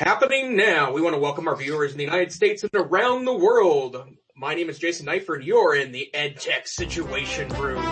Happening now, we want to welcome our viewers in the United States and around the world. My name is Jason Neiffer. You're in the EdTech Situation Room.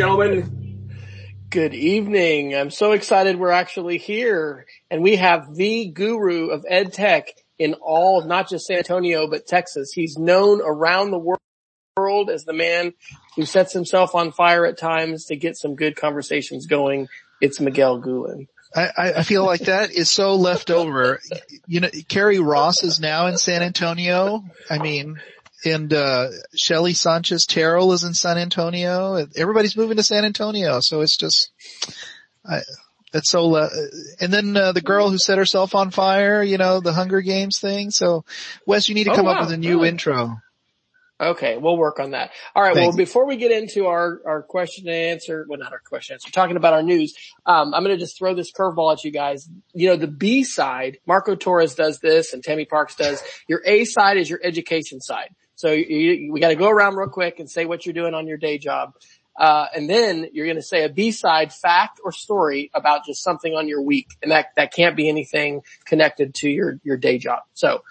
Gentlemen. Good evening. I'm so excited we're actually here and we have the guru of ed tech in all, not just San Antonio, but Texas. He's known around the world as the man who sets himself on fire at times to get some good conversations going. It's Miguel Guhlin. I, I feel like that is so left over. You know, Carrie Ross is now in San Antonio. I mean, and uh Shelly Sanchez Terrell is in San Antonio. Everybody's moving to San Antonio, so it's just I it's so uh, and then uh, the girl who set herself on fire, you know, the Hunger Games thing. So Wes, you need to Oh, come wow. up with a new Really? intro. Okay, we'll work on that. All right. Thank well, before we get into our, our question and answer, well, not our question and answer, talking about our news, um, I'm going to just throw this curveball at you guys. You know, the B side, Marco Torres does this and Tammy Parks does. Your A side is your education side. So you, we got to go around real quick and say what you're doing on your day job. Uh, and then you're going to say a B side fact or story about just something on your week. And that, that can't be anything connected to your, your day job. So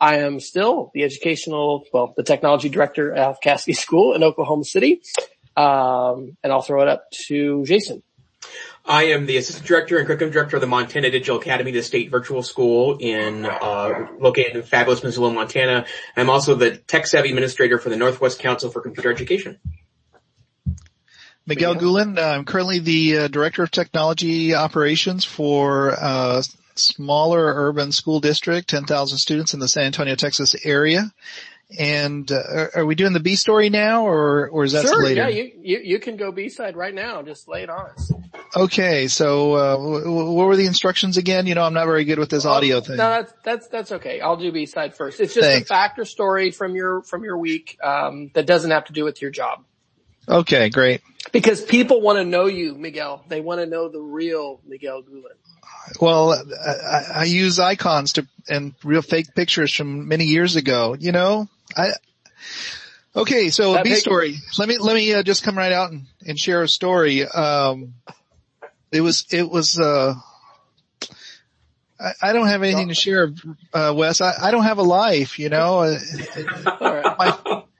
I am still the educational, well, the technology director of Casady School in Oklahoma City. Um, and I'll throw it up to Jason. I am the assistant director and curriculum director of the Montana Digital Academy, the state virtual school in, uh, located in fabulous Missoula, Montana. I'm also the tech savvy administrator for the Northwest Council for Computer Education. Miguel Yeah. Guhlin, uh, I'm currently the uh, director of technology operations for uh smaller urban school district, 10,000 students in the San Antonio, Texas area. And uh, are, we doing the B story now or or is that sure. later? Yeah. You, you, you can go B side right now. Just lay it on us. Okay, so uh, w- what were the instructions again? You know, I'm not very good with this audio thing. No, that's, that's, that's okay. I'll do B side first. It's just Thanks. a fact or story from your, from your week, um, that doesn't have to do with your job. Okay, great. Because people want to know you, Miguel. They want to know the real Miguel Guhlin. Well, I, I- I use icons to and real fake pictures from many years ago. You know, I. Okay, so That a B story. Let me let me uh, just come right out and, and share a story. Um, it was it was. Uh, I, I don't have anything to share, uh, Wes. I, I don't have a life. You know. Uh, All right. my,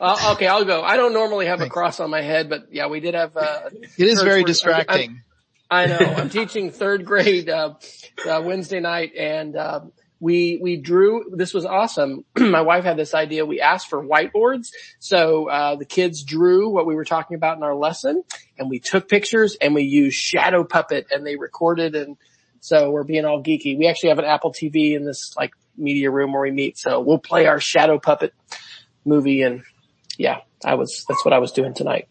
Uh, okay, I'll go. I don't normally have a cross on my head, but yeah, we did have, uh, it is very distracting. I know. I'm teaching third grade uh, uh, Wednesday night, and uh, we we drew. This was awesome. My wife had this idea. We asked for whiteboards, so uh, the kids drew what we were talking about in our lesson, and we took pictures and we used Shadow Puppet, and they recorded. And so we're being all geeky. We actually have an Apple TV in this like media room where we meet, so we'll play our Shadow Puppet movie. And yeah, I was that's what I was doing tonight.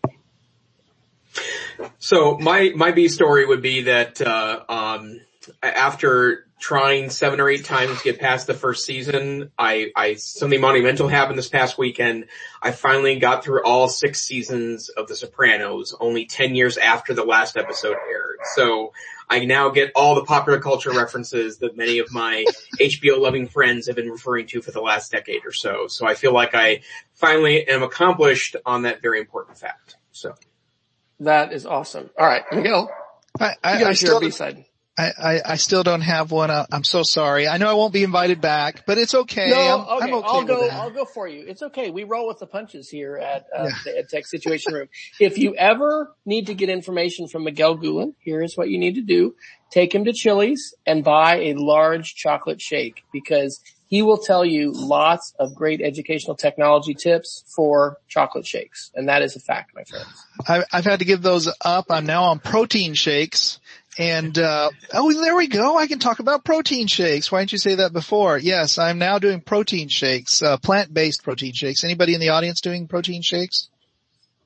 So my my B story would be that uh, um, after trying seven or eight times to get past the first season, I, I something monumental happened this past weekend. I finally got through all six seasons of The Sopranos, only ten years after the last episode aired. So I now get all the popular culture references that many of my HBO loving friends have been referring to for the last decade or so. So I feel like I finally am accomplished on that very important fact. So. That is awesome. All right, Miguel, I, you I, I still your B side. I, I, I still don't have one. I'm so sorry. I know I won't be invited back, but it's okay. No, I'm, okay, I'm okay I'll go. I'll go for you. It's okay. We roll with the punches here at uh, Yeah. the Ed Tech Situation Room. If you ever need to get information from Miguel Guhlin, here is what you need to do: take him to Chili's and buy a large chocolate shake because he will tell you lots of great educational technology tips for chocolate shakes, and that is a fact, my friends. I, I've had to give those up. I'm now on protein shakes. And, uh, oh, there we go. I can talk about protein shakes. Why didn't you say that before? Yes, I'm now doing protein shakes, uh, plant-based protein shakes. Anybody in the audience doing protein shakes?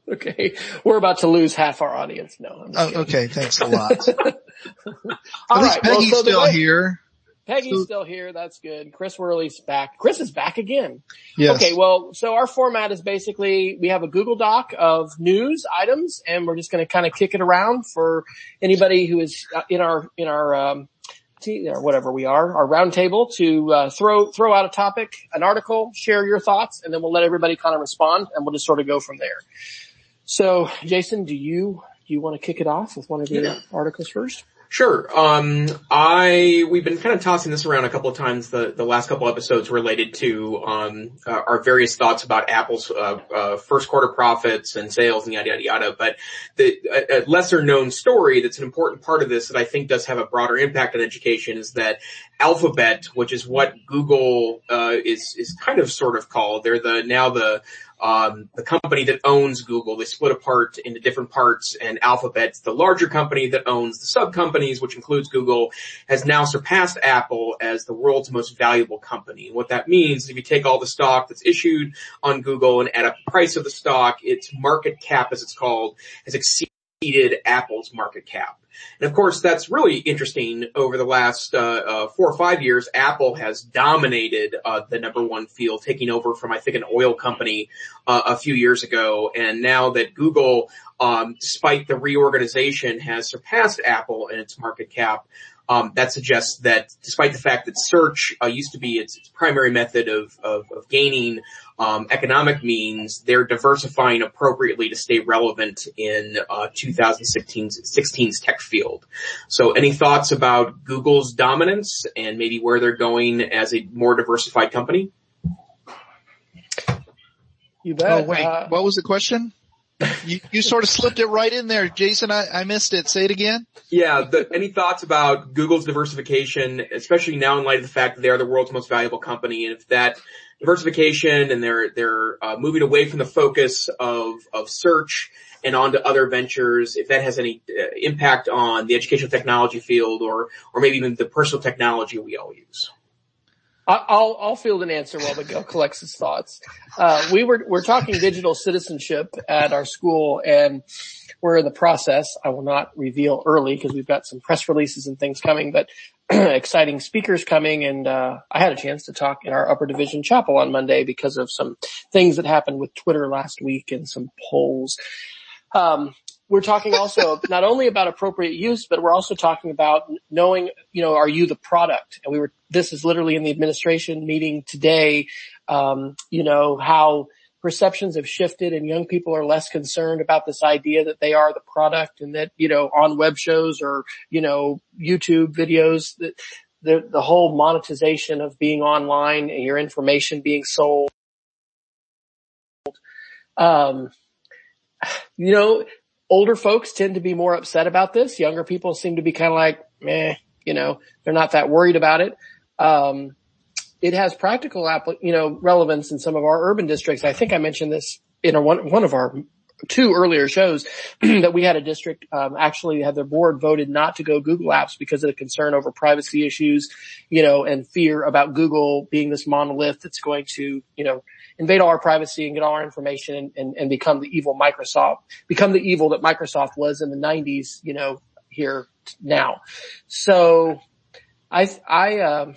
Okay, we're about to lose half our audience. No, Oh, okay. Thanks a lot. At least right, well, Peggy's so still way- here. Peggy's so, still here. That's good. Chris Worley's back. Chris is back again. Yes. Okay. Well, so our format is basically we have a Google Doc of news items, and we're just going to kind of kick it around for anybody who is uh, in our in our um, or whatever we are, our roundtable to uh, throw throw out a topic, an article, share your thoughts, and then we'll let everybody kind of respond, and we'll just sort of go from there. So, Jason, do you do you want to kick it off with one of your yeah. articles first? Sure. Um, I we've been kind of tossing this around a couple of times the the last couple episodes related to um, uh, our various thoughts about Apple's uh, uh, first quarter profits and sales and yada yada yada. But the a, a lesser known story that's an important part of this that I think does have a broader impact on education is that Alphabet, which is what Google uh, is is kind of sort of called, they're the now the um, the company that owns Google. They split apart into different parts and Alphabet's the larger company that owns the sub companies, which includes Google, has now surpassed Apple as the world's most valuable company. What that means is if you take all the stock that's issued on Google and add up the price of the stock, its market cap, as it's called, has exceeded Apple's market cap. And of course, that's really interesting. Over the last uh, uh, four or five years, Apple has dominated uh, the number one field, taking over from I think an oil company uh, a few years ago. And now that Google, um, despite the reorganization, has surpassed Apple in its market cap, um, that suggests that despite the fact that search uh, used to be its, its primary method of, of, of gaining um, economic means, they're diversifying appropriately to stay relevant in uh, 2016's tech field. So, any thoughts about Google's dominance and maybe where they're going as a more diversified company? You bet. Oh wait, uh, what was the question? you, you sort of slipped it right in there, Jason. I, I missed it. Say it again. Yeah. The, any thoughts about Google's diversification, especially now in light of the fact that they are the world's most valuable company, and if that diversification and they're they're uh, moving away from the focus of of search and onto other ventures, if that has any uh, impact on the educational technology field or or maybe even the personal technology we all use. I'll, I'll field an answer while Miguel collects his thoughts. Uh, we were, we're talking digital citizenship at our school and we're in the process. I will not reveal early because we've got some press releases and things coming, but exciting speakers coming and, uh, I had a chance to talk in our upper division chapel on Monday because of some things that happened with Twitter last week and some polls. Um, we're talking also not only about appropriate use, but we're also talking about knowing, you know, are you the product? And we were, this is literally in the administration meeting today, um, you know, how perceptions have shifted and young people are less concerned about this idea that they are the product and that, you know, on web shows or, you know, YouTube videos that the, the whole monetization of being online and your information being sold. Um, you know, older folks tend to be more upset about this. Younger people seem to be kind of like, meh, you know, they're not that worried about it. Um, it has practical, you know, relevance in some of our urban districts. I think I mentioned this in a, one, one of our two earlier shows that we had a district um, actually had their board voted not to go Google Apps because of the concern over privacy issues, you know, and fear about Google being this monolith that's going to, you know, invade all our privacy and get all our information and, and, and become the evil Microsoft, become the evil that Microsoft was in the 90s, you know, here now. So I, I, um,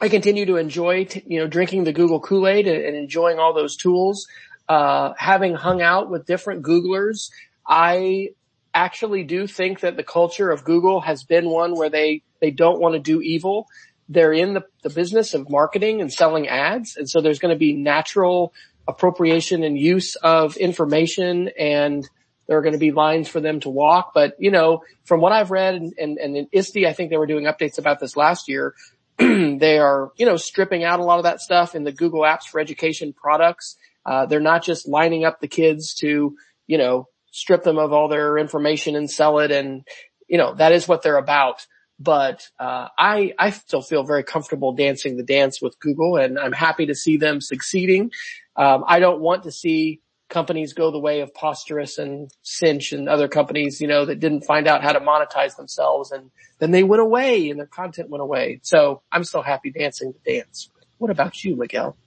I continue to enjoy, t- you know, drinking the Google Kool-Aid and, and enjoying all those tools. Uh, having hung out with different Googlers, I actually do think that the culture of Google has been one where they, they don't want to do evil they're in the, the business of marketing and selling ads. And so there's going to be natural appropriation and use of information and there are going to be lines for them to walk. But, you know, from what I've read and, and, and in ISTE, I think they were doing updates about this last year. they are, you know, stripping out a lot of that stuff in the Google Apps for Education products. Uh, they're not just lining up the kids to, you know, strip them of all their information and sell it. And, you know, that is what they're about but uh, I I still feel very comfortable dancing the dance with Google, and I'm happy to see them succeeding. Um, I don't want to see companies go the way of Posterous and Cinch and other companies, you know, that didn't find out how to monetize themselves, and then they went away and their content went away. So I'm still happy dancing the dance. What about you, Miguel?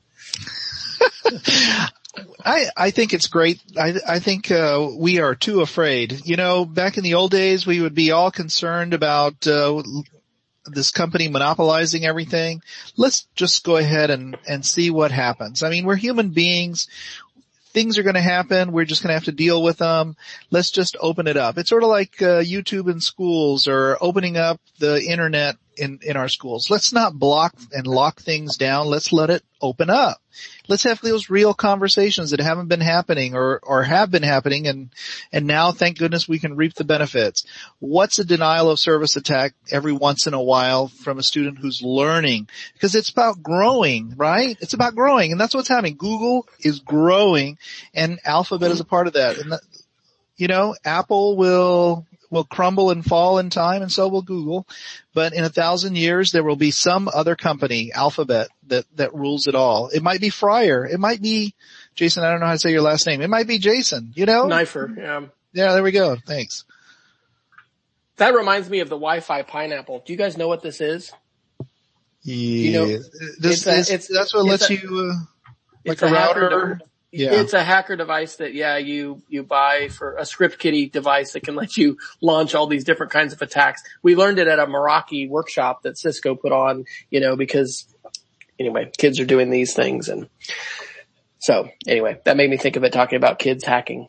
I, I think it's great. I, I think, uh, we are too afraid. You know, back in the old days, we would be all concerned about, uh, this company monopolizing everything. Let's just go ahead and, and see what happens. I mean, we're human beings. Things are going to happen. We're just going to have to deal with them. Let's just open it up. It's sort of like uh, YouTube in schools or opening up the internet in, in our schools. Let's not block and lock things down. Let's let it open up. Let's have those real conversations that haven't been happening or, or have been happening and, and now thank goodness we can reap the benefits. What's a denial of service attack every once in a while from a student who's learning? Because it's about growing, right? It's about growing and that's what's happening. Google is growing and Alphabet is a part of that. And you know, Apple will will crumble and fall in time and so will Google. But in a thousand years, there will be some other company, Alphabet, that, that rules it all. It might be Fryer. It might be, Jason, I don't know how to say your last name. It might be Jason, you know? Knifer, yeah. Yeah, there we go. Thanks. That reminds me of the Wi-Fi pineapple. Do you guys know what this is? Yeah. You know, this, it's a, it's, that's what lets a, you, uh, like a router. Yeah. It's a hacker device that, yeah, you, you buy for a script kiddie device that can let you launch all these different kinds of attacks. We learned it at a Meraki workshop that Cisco put on, you know, because anyway, kids are doing these things and so anyway, that made me think of it talking about kids hacking.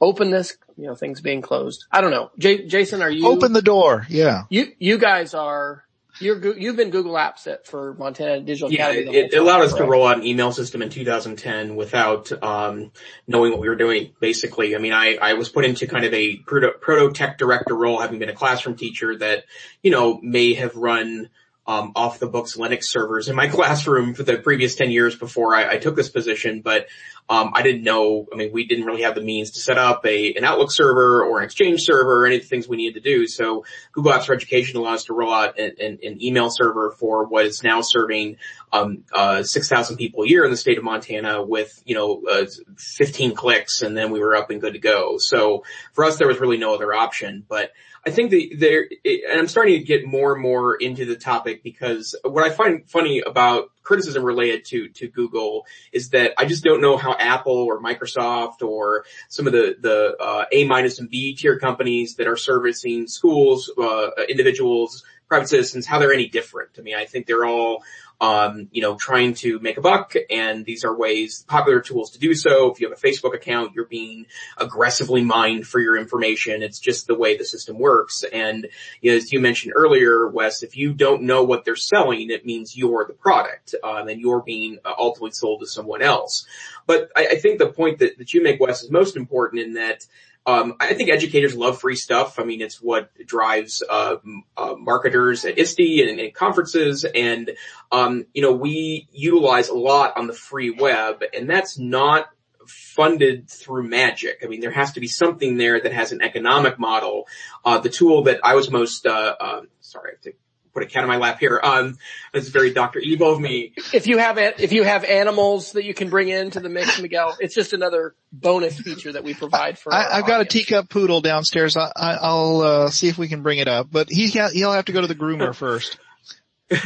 Openness, you know, things being closed. I don't know. J- Jason, are you? Open the door. Yeah. You, you guys are you're, you've been Google Apps at, for Montana Digital yeah, Academy. it, it allowed us to roll out an email system in 2010 without um, knowing what we were doing. Basically, I mean, I, I was put into kind of a proto, proto tech director role, having been a classroom teacher that you know may have run um, off the books Linux servers in my classroom for the previous 10 years before I, I took this position, but um, I didn't know, I mean, we didn't really have the means to set up a, an Outlook server or an Exchange server or any of the things we needed to do. So Google Apps for Education allows us to roll out an, an, an email server for what is now serving um, uh, 6,000 people a year in the state of Montana with, you know, uh, 15 clicks and then we were up and good to go. So for us, there was really no other option, but I think that there, and I'm starting to get more and more into the topic because what I find funny about criticism related to, to Google is that I just don't know how Apple or Microsoft or some of the, the, uh, A minus and B tier companies that are servicing schools, uh, individuals, private citizens, how they're any different. I mean, I think they're all um, you know, trying to make a buck and these are ways, popular tools to do so. If you have a Facebook account, you're being aggressively mined for your information. It's just the way the system works. And you know, as you mentioned earlier, Wes, if you don't know what they're selling, it means you're the product, um, and you're being uh, ultimately sold to someone else. But I, I think the point that, that you make, Wes, is most important in that um, I think educators love free stuff. I mean, it's what drives uh, uh, marketers at ISTE and, and conferences, and um, you know we utilize a lot on the free web, and that's not funded through magic. I mean, there has to be something there that has an economic model. Uh, the tool that I was most, uh, uh, sorry, I have to put a cat in my lap here. Um, it's very Dr. Evil of me. If you have, if you have animals that you can bring into the mix, Miguel, it's just another bonus feature that we provide for. I, have got a teacup poodle downstairs. I, will uh, see if we can bring it up, but he he'll have to go to the groomer first.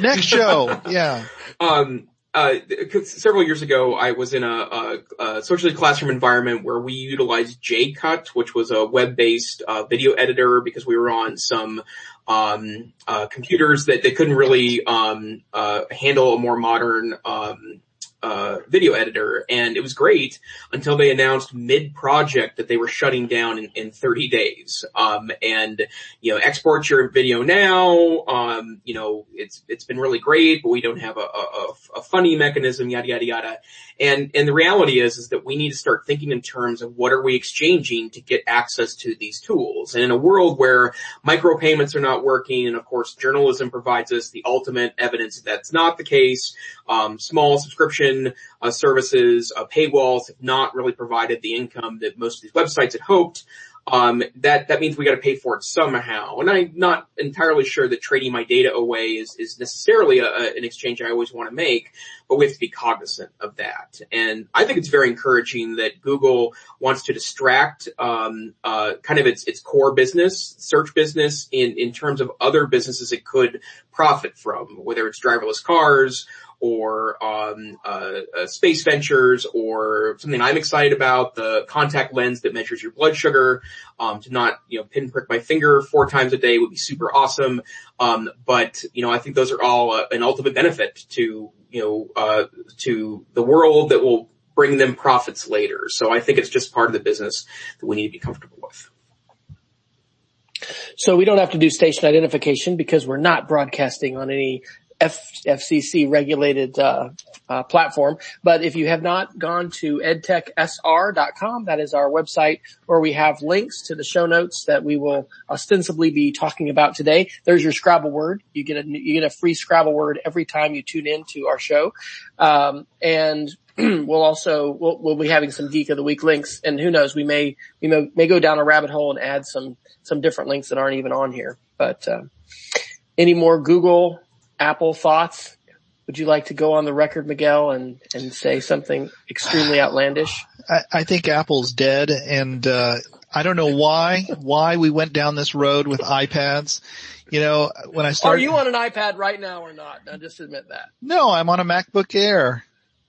Next show, yeah. Um, uh, several years ago, I was in a, a, a, socially classroom environment where we utilized JayCut, which was a web-based uh, video editor because we were on some um, uh, computers that they couldn't really um, uh, handle a more modern um, uh, video editor, and it was great until they announced mid-project that they were shutting down in, in 30 days. Um, and you know, export your video now. Um, you know, it's it's been really great, but we don't have a, a, a funny mechanism. Yada yada yada. And and the reality is is that we need to start thinking in terms of what are we exchanging to get access to these tools. And in a world where micropayments are not working, and of course journalism provides us the ultimate evidence that that's not the case. Um, small subscription uh, services, uh, paywalls have not really provided the income that most of these websites had hoped um, that that means we got to pay for it somehow. And I'm not entirely sure that trading my data away is is necessarily a, an exchange I always want to make, but we have to be cognizant of that. And I think it's very encouraging that Google wants to distract um, uh, kind of its its core business, search business, in in terms of other businesses it could profit from, whether it's driverless cars or um, uh, uh, space ventures or something I'm excited about, the contact lens that measures your blood sugar, um, to not, you know, pinprick my finger four times a day would be super awesome. Um, but, you know, I think those are all uh, an ultimate benefit to, you know, uh, to the world that will bring them profits later. So I think it's just part of the business that we need to be comfortable with. So we don't have to do station identification because we're not broadcasting on any F- FCC regulated uh, uh, platform. But if you have not gone to edtechsr.com, that is our website where we have links to the show notes that we will ostensibly be talking about today. There's your Scrabble word. You get a you get a free Scrabble word every time you tune in to our show, um, and we'll also we'll, we'll be having some Geek of the Week links, and who knows, we may we may, may go down a rabbit hole and add some some different links that aren't even on here. But uh, any more Google Apple thoughts? Would you like to go on the record, Miguel, and, and say something extremely outlandish? I, I think Apple's dead and, uh, I don't know why, why we went down this road with iPads. You know, when I started. Are you on an iPad right now or not? Now just admit that. No, I'm on a MacBook Air.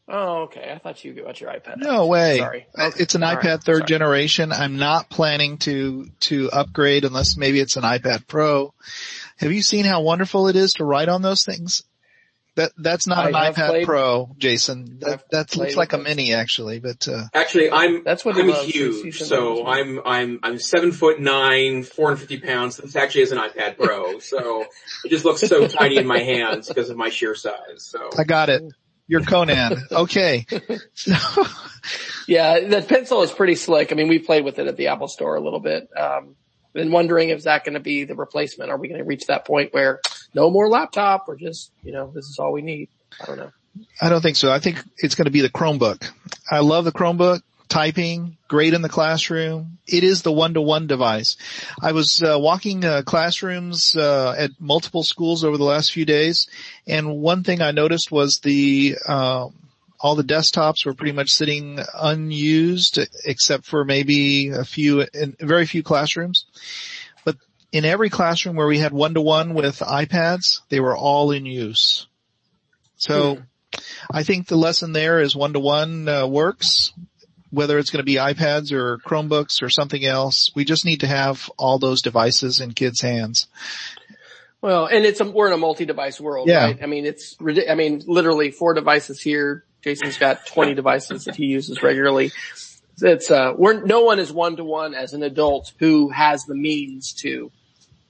Oh, okay. I thought you got your iPad. No way. Sorry. Okay. It's an All iPad right. third Sorry. generation. I'm not planning to, to upgrade unless maybe it's an iPad Pro. Have you seen how wonderful it is to write on those things? That that's not I an iPad played, Pro, Jason. That that looks like a mini actually, but uh, actually I'm that's what I'm huge. So I'm I'm I'm seven foot nine, four hundred fifty pounds. This actually is an iPad Pro, so it just looks so tiny in my hands because of my sheer size. So I got it. You're Conan. Okay. yeah, the pencil is pretty slick. I mean, we played with it at the Apple Store a little bit. Um, been wondering if that going to be the replacement. Are we going to reach that point where no more laptop or just, you know, this is all we need? I don't know. I don't think so. I think it's going to be the Chromebook. I love the Chromebook. Typing, great in the classroom. It is the one-to-one device. I was uh, walking uh, classrooms uh, at multiple schools over the last few days, and one thing I noticed was the um, all the desktops were pretty much sitting unused except for maybe a few, in very few classrooms. But in every classroom where we had one to one with iPads, they were all in use. So hmm. I think the lesson there is one to one works. Whether it's going to be iPads or Chromebooks or something else, we just need to have all those devices in kids' hands. Well, and it's a, we're in a multi-device world, yeah. right? I mean, it's, I mean, literally four devices here, Jason's got 20 devices that he uses regularly. It's, uh, we're, no one is one to one as an adult who has the means to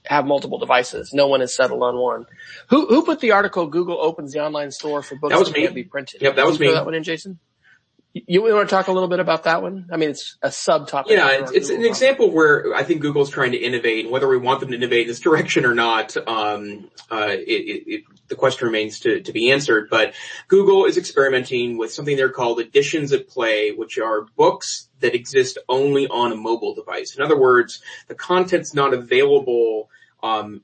have multiple devices. No one is settled on one. Who, who put the article Google opens the online store for books that, was that me. can't be printed? Yep, that was me. That one in, Jason? You want to talk a little bit about that one? I mean, it's a subtopic. Yeah, it's, it's an example where I think Google's trying to innovate, and whether we want them to innovate in this direction or not, um, uh, it, it, the question remains to, to be answered. But Google is experimenting with something they're called editions at play, which are books that exist only on a mobile device. In other words, the content's not available um,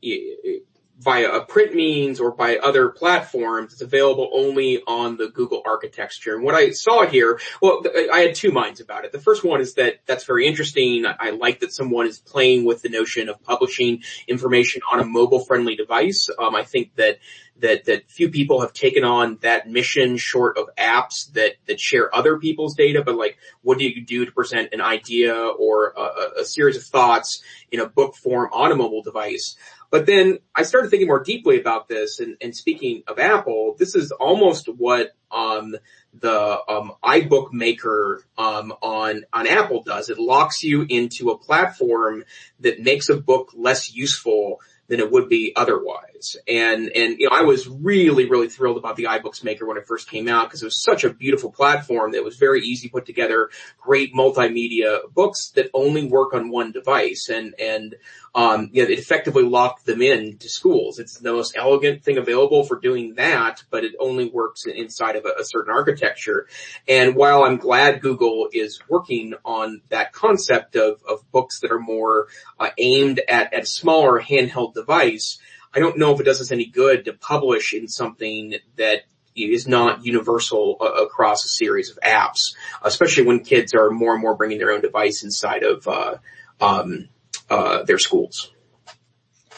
via a print means or by other platforms. It's available only on the Google architecture. And what I saw here, well, I had two minds about it. The first one is that that's very interesting. I like that someone is playing with the notion of publishing information on a mobile friendly device. Um, I think that that that few people have taken on that mission short of apps that that share other people's data but like what do you do to present an idea or a, a series of thoughts in a book form on a mobile device but then I started thinking more deeply about this and, and speaking of Apple, this is almost what, um, the, um, iBook maker, um, on, on Apple does. It locks you into a platform that makes a book less useful than it would be otherwise. And, and, you know, I was really, really thrilled about the iBooks Maker when it first came out because it was such a beautiful platform that was very easy to put together great multimedia books that only work on one device. And, and, um, it effectively locked them in to schools. It's the most elegant thing available for doing that, but it only works inside of a, a certain architecture. And while I'm glad Google is working on that concept of, of books that are more uh, aimed at, at a smaller handheld device, I don't know if it does us any good to publish in something that is not universal across a series of apps, especially when kids are more and more bringing their own device inside of uh, um, uh, their schools.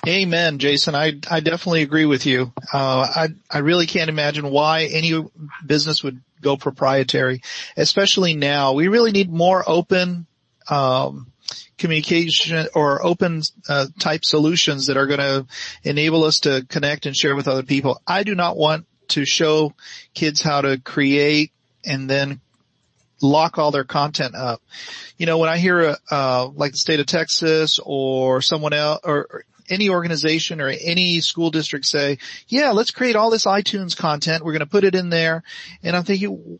Amen, Jason. I I definitely agree with you. Uh, I I really can't imagine why any business would go proprietary, especially now. We really need more open um, communication or open uh, type solutions that are going to enable us to connect and share with other people. I do not want to show kids how to create and then lock all their content up. You know, when I hear, uh, like the state of Texas or someone else or any organization or any school district say, yeah, let's create all this iTunes content. We're going to put it in there. And I'm thinking,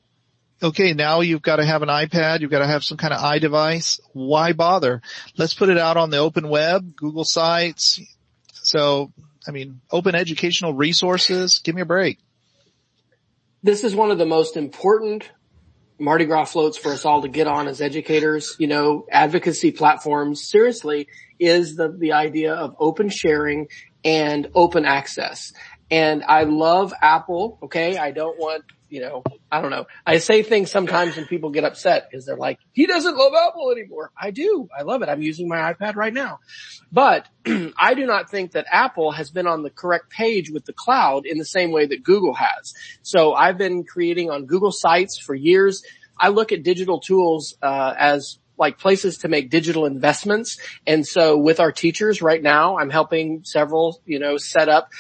okay, now you've got to have an iPad. You've got to have some kind of iDevice. Why bother? Let's put it out on the open web, Google sites. So, I mean, open educational resources. Give me a break. This is one of the most important Mardi Gras floats for us all to get on as educators, you know, advocacy platforms, seriously, is the, the idea of open sharing and open access. And I love Apple, okay? I don't want, you know, I don't know. I say things sometimes and people get upset because they're like, he doesn't love Apple anymore. I do. I love it. I'm using my iPad right now. But I do not think that Apple has been on the correct page with the cloud in the same way that Google has. So I've been creating on Google sites for years. I look at digital tools, uh, as like places to make digital investments. And so with our teachers right now, I'm helping several, you know, set up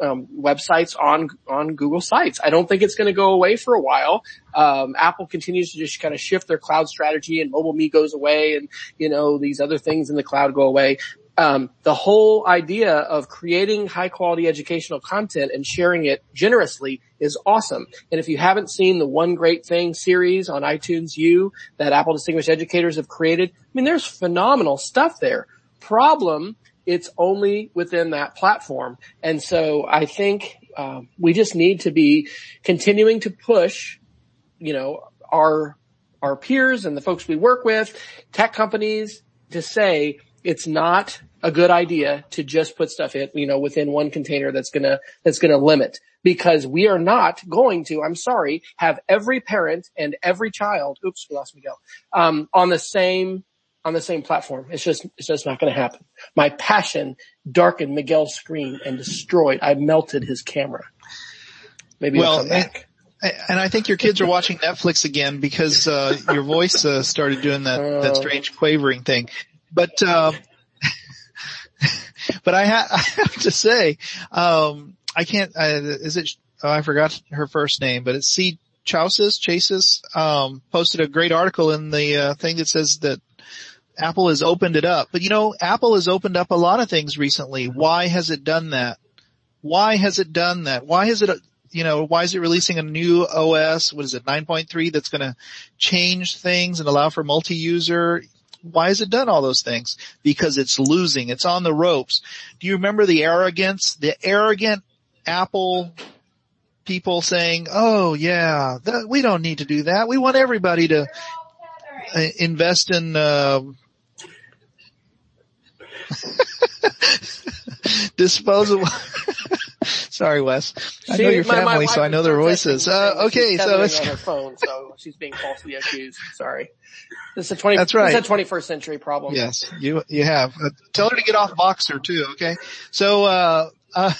um, websites on, on Google sites. I don't think it's going to go away for a while. Um, Apple continues to just kind of shift their cloud strategy and mobile me goes away and, you know, these other things in the cloud go away um, the whole idea of creating high quality educational content and sharing it generously is awesome. And if you haven't seen the One Great Thing series on iTunes U that Apple Distinguished Educators have created, I mean, there's phenomenal stuff there. Problem, it's only within that platform. And so I think um, we just need to be continuing to push, you know, our our peers and the folks we work with, tech companies, to say it's not a good idea to just put stuff in, you know, within one container that's gonna, that's gonna limit because we are not going to, I'm sorry, have every parent and every child, oops, we lost Miguel, um, on the same, on the same platform. It's just, it's just not going to happen. My passion darkened Miguel's screen and destroyed. I melted his camera. Maybe well, come back. And, and I think your kids are watching Netflix again because uh, your voice uh, started doing that that strange quavering thing. But uh, but I, ha- I have to say, um, I can't, is it, oh, I forgot her first name, but it's C. Chausis, Chases, um, posted a great article in the, uh, thing that says that Apple has opened it up. But you know, Apple has opened up a lot of things recently. Why has it done that? Why has it done that? Why is it, you know, why is it releasing a new OS? What is it, 9.3 that's going to change things and allow for multi-user? Why has it done all those things? Because it's losing. It's on the ropes. Do you remember the arrogance? The arrogant Apple people saying, oh yeah, we don't need to do that. We want everybody to uh, invest in, uh, disposable. Sorry, Wes. I know your family, my, my so I know their voices. Uh, okay, so it's on her phone, so she's being falsely accused. Sorry. This is a 20, That's right. This is a 21st century problem. Yes, you, you have. Uh, tell her to get off Voxer too, okay? So, uh, uh,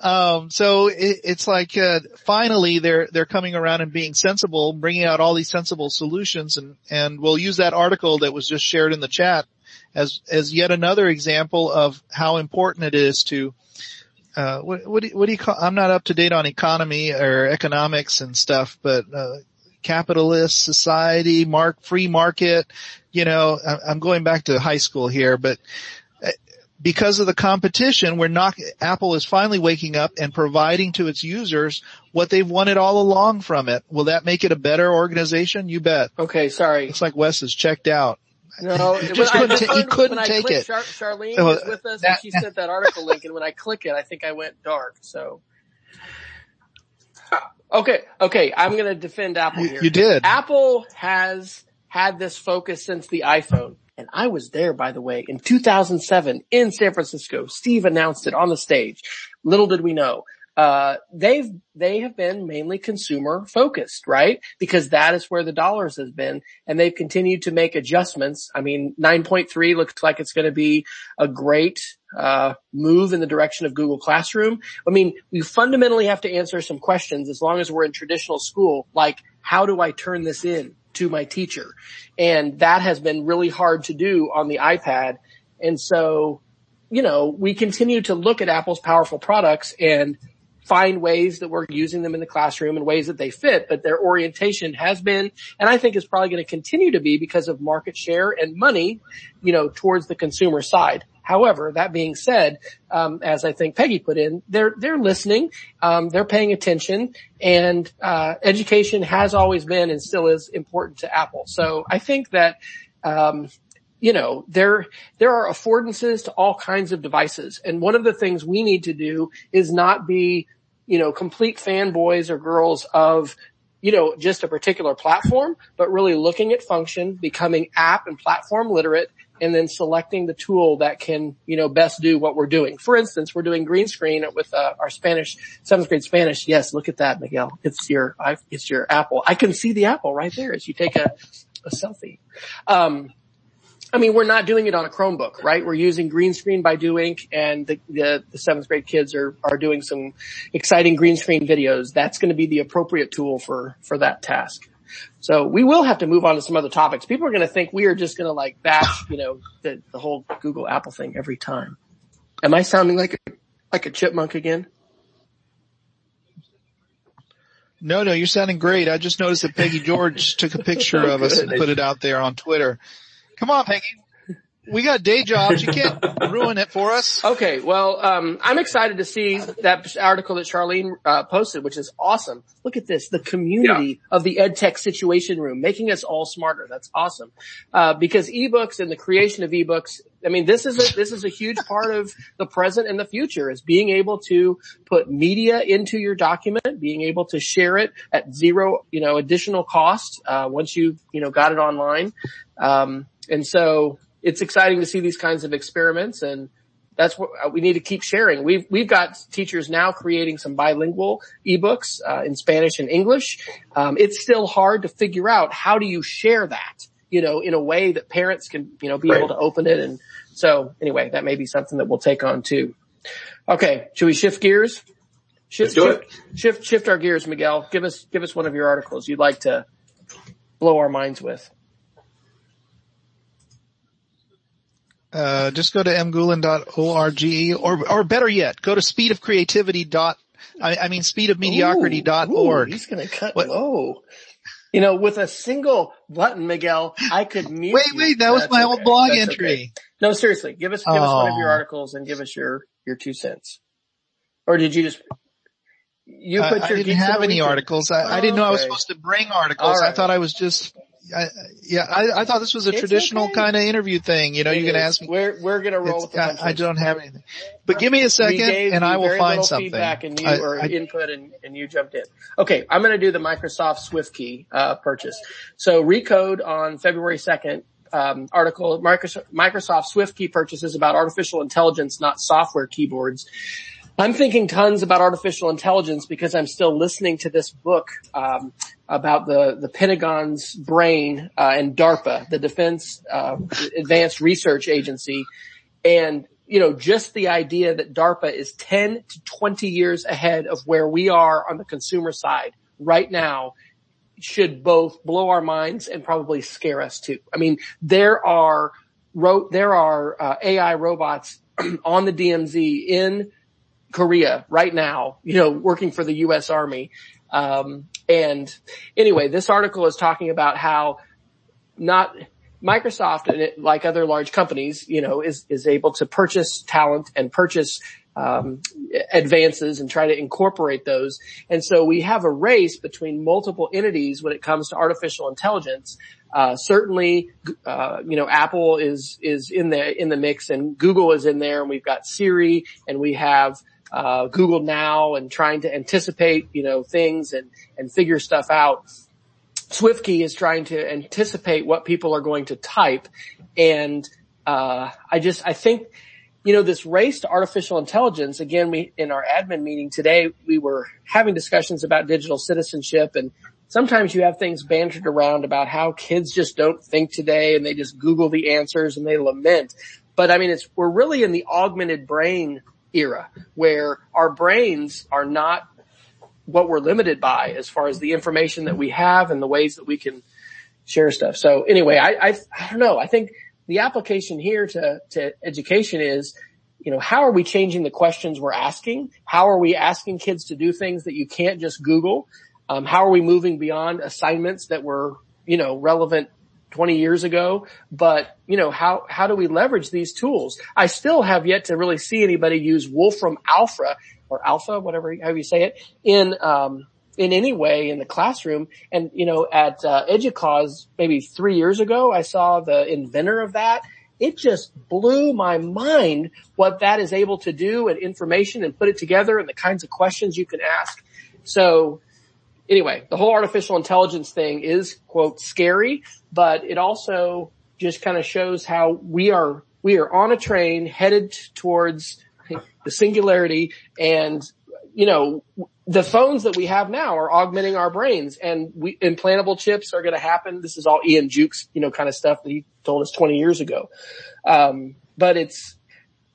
um, so it, it's like, uh, finally they're, they're coming around and being sensible, bringing out all these sensible solutions and, and we'll use that article that was just shared in the chat as, as yet another example of how important it is to, uh, what, what do, what do you call, I'm not up to date on economy or economics and stuff, but, uh, capitalist society, mark, free market. You know, I'm going back to high school here, but uh, because of the competition, we're not, Apple is finally waking up and providing to its users what they've wanted all along from it. Will that make it a better organization? You bet. Okay, sorry. Looks like Wes is checked out. No, he just couldn't, t- he couldn't take it. Char- Charlene oh, was with us that, and she sent that article link and when I click it, I think I went dark, so. Okay, okay, I'm gonna defend Apple here. You did. Apple has had this focus since the iPhone. And I was there, by the way, in 2007 in San Francisco. Steve announced it on the stage. Little did we know. Uh, they've, they have been mainly consumer focused, right? Because that is where the dollars has been and they've continued to make adjustments. I mean, 9.3 looks like it's going to be a great, uh, move in the direction of Google Classroom. I mean, we fundamentally have to answer some questions as long as we're in traditional school, like how do I turn this in to my teacher? And that has been really hard to do on the iPad. And so, you know, we continue to look at Apple's powerful products and find ways that we're using them in the classroom and ways that they fit, but their orientation has been, and I think is probably going to continue to be because of market share and money, you know, towards the consumer side. However, that being said, um, as I think Peggy put in, they're they're listening, um, they're paying attention, and uh, education has always been and still is important to Apple. So I think that um, you know, there, there are affordances to all kinds of devices. And one of the things we need to do is not be you know, complete fanboys or girls of, you know, just a particular platform, but really looking at function, becoming app and platform literate, and then selecting the tool that can, you know, best do what we're doing. For instance, we're doing green screen with uh, our Spanish, seventh grade Spanish. Yes, look at that, Miguel. It's your, it's your apple. I can see the apple right there as you take a, a selfie. Um, I mean, we're not doing it on a Chromebook, right? We're using green screen by Do Ink and the, the, the seventh grade kids are, are doing some exciting green screen videos. That's going to be the appropriate tool for, for that task. So we will have to move on to some other topics. People are going to think we are just going to like bash, you know, the, the whole Google Apple thing every time. Am I sounding like a, like a chipmunk again? No, no, you're sounding great. I just noticed that Peggy George took a picture of us and put it out there on Twitter. Come on, Peggy. We got day jobs. You can't ruin it for us. Okay. Well, um, I'm excited to see that article that Charlene uh, posted, which is awesome. Look at this, the community yeah. of the EdTech Situation Room, making us all smarter. That's awesome. Uh, because ebooks and the creation of ebooks, I mean, this is a, this is a huge part of the present and the future is being able to put media into your document, being able to share it at zero, you know, additional cost, uh, once you, you know, got it online. Um, and so it's exciting to see these kinds of experiments and that's what uh, we need to keep sharing. We've, we've got teachers now creating some bilingual ebooks, uh, in Spanish and English. Um, it's still hard to figure out how do you share that, you know, in a way that parents can, you know, be right. able to open it. And so anyway, that may be something that we'll take on too. Okay. Should we shift gears? Shift, shift, shift, shift our gears, Miguel. Give us, give us one of your articles you'd like to blow our minds with. Uh, just go to mguhlin.org or, or better yet, go to speedofcreativity dot, I, I mean speedofmediocrity.org. Ooh, he's gonna cut what? low. You know, with a single button, Miguel, I could mute Wait, wait, that was my okay. old blog That's entry. Okay. No, seriously, give us, give oh. us one of your articles and give us your, your two cents. Or did you just, you put uh, your I didn't have any articles. I, oh, I, didn't know okay. I was supposed to bring articles. Right. I thought I was just I, yeah, I, I, thought this was a it's traditional okay. kind of interview thing. You know, it you can ask me. We're we're gonna roll. With I, I, don't have anything, but give me a second, and I will find something. Feedback and you or input, and, and you jumped in. Okay, I'm gonna do the Microsoft SwiftKey uh, purchase. So Recode on February second. Um, article Microsoft, Microsoft SwiftKey purchases about artificial intelligence, not software keyboards. I'm thinking tons about artificial intelligence because I'm still listening to this book um, about the the Pentagon's brain uh, and DARPA, the Defense uh, Advanced Research Agency, and you know just the idea that DARPA is 10 to 20 years ahead of where we are on the consumer side right now should both blow our minds and probably scare us too. I mean, there are there are uh, AI robots on the DMZ in Korea right now, you know, working for the U.S. Army. Um, and anyway, this article is talking about how not Microsoft and it, like other large companies, you know, is, is able to purchase talent and purchase um, advances and try to incorporate those. And so we have a race between multiple entities when it comes to artificial intelligence. Uh, certainly, uh, you know, Apple is, is in the, in the mix and Google is in there and we've got Siri and we have, uh, Google Now and trying to anticipate, you know, things and, and figure stuff out. SwiftKey is trying to anticipate what people are going to type. And, uh, I just, I think you know, this race to artificial intelligence, again, we, in our admin meeting today, we were having discussions about digital citizenship and sometimes you have things bantered around about how kids just don't think today and they just Google the answers and they lament. But I mean, it's, we're really in the augmented brain era where our brains are not what we're limited by as far as the information that we have and the ways that we can share stuff. So anyway, I, I, I don't know. I think the application here to, to education is, you know, how are we changing the questions we're asking? How are we asking kids to do things that you can't just Google? Um, how are we moving beyond assignments that were, you know, relevant 20 years ago? But, you know, how, how do we leverage these tools? I still have yet to really see anybody use Wolfram Alpha or Alpha, whatever, however you say it, in, um, in any way in the classroom. And, you know, at, uh, EDUCAUSE maybe three years ago, I saw the inventor of that. It just blew my mind what that is able to do and information and put it together and the kinds of questions you can ask. So anyway, the whole artificial intelligence thing is quote scary, but it also just kind of shows how we are, we are on a train headed towards the singularity and you know, the phones that we have now are augmenting our brains and we, implantable chips are going to happen. This is all Ian Jukes, you know, kind of stuff that he told us 20 years ago. Um, but it's,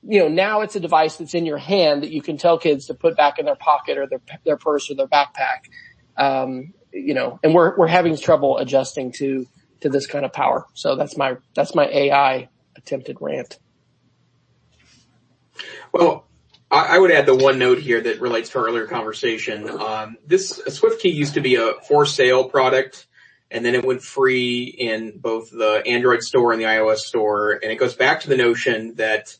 you know, now it's a device that's in your hand that you can tell kids to put back in their pocket or their, their purse or their backpack. Um, you know, and we're, we're having trouble adjusting to, to this kind of power. So that's my, that's my AI attempted rant. Well, I would add the one note here that relates to our earlier conversation. Um, this SwiftKey used to be a for sale product, and then it went free in both the Android store and the iOS store. And it goes back to the notion that,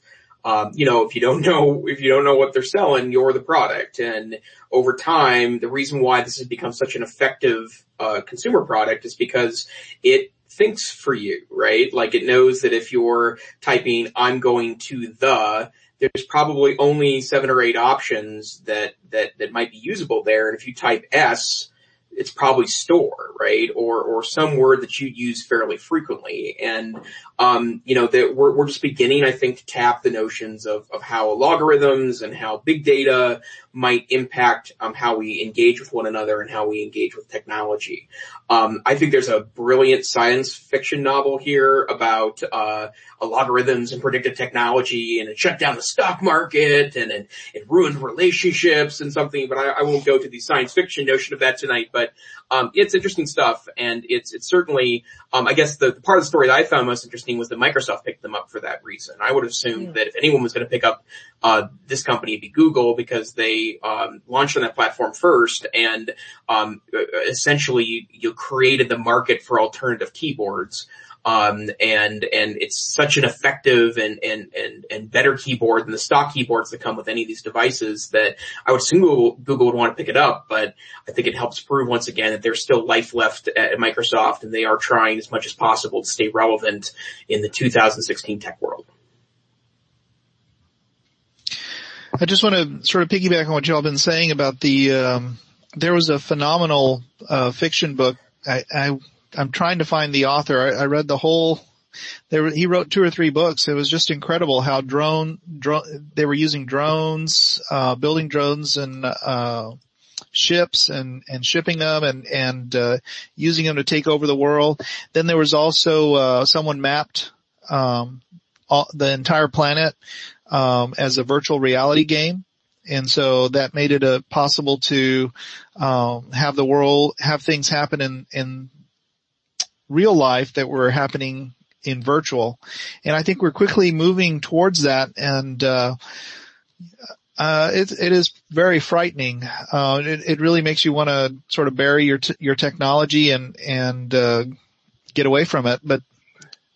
um, you know, if you don't know if you don't know what they're selling, you're the product. And over time, the reason why this has become such an effective uh, consumer product is because it thinks for you, right? Like it knows that if you're typing "I'm going to the," there's probably only seven or eight options that, that, that might be usable there. And if you type S, it's probably store, right? Or, or some word that you use fairly frequently. And, um, you know, that we're, we're just beginning, I think, to tap the notions of, of how logarithms and how big data might impact, um, how we engage with one another and how we engage with technology. Um, I think there's a brilliant science fiction novel here about, uh, logarithms and predictive technology and it shut down the stock market and, and it ruined relationships and something, but I, I won't go to the science fiction notion of that tonight, but um, it's interesting stuff, and it's it's certainly. Um, I guess the, the, part of the story that I found most interesting was that Microsoft picked them up for that reason. I would have assumed yeah. that if anyone was going to pick up uh, this company, it'd be Google because they um, launched on that platform first, and um, essentially you, you created the market for alternative keyboards. Um, and, and it's such an effective and, and, and, and better keyboard than the stock keyboards that come with any of these devices that I would assume Google, Google would want to pick it up, but I think it helps prove once again that there's still life left at Microsoft and they are trying as much as possible to stay relevant in the 2016 tech world. I just want to sort of piggyback on what y'all been saying about the, um, there was a phenomenal, uh, fiction book. I, I I'm trying to find the author. I, I read the whole. He wrote two or three books. It was just incredible how drone, drone they were using drones, uh, building drones and uh, ships and and shipping them and and uh, using them to take over the world. Then there was also uh, someone mapped um, all, the entire planet um, as a virtual reality game and so that made it a possible to um, have the world have things happen in in real life that were happening in virtual. And I think we're quickly moving towards that and, uh, uh, it, it is very frightening. Uh, it, it, really makes you want to sort of bury your, t- your technology and, and, uh, get away from it, but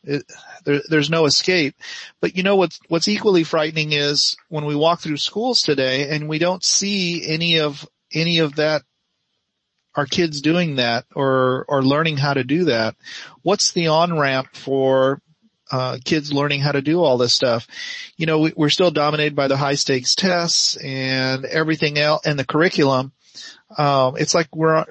it, there, there's no escape. But you know what's, what's equally frightening is when we walk through schools today and we don't see any of, any of that are kids doing that or, or learning how to do that? What's the on-ramp for uh, kids learning how to do all this stuff. You know, we, are still dominated by the high stakes tests and everything else and the curriculum. Um, it's like we're,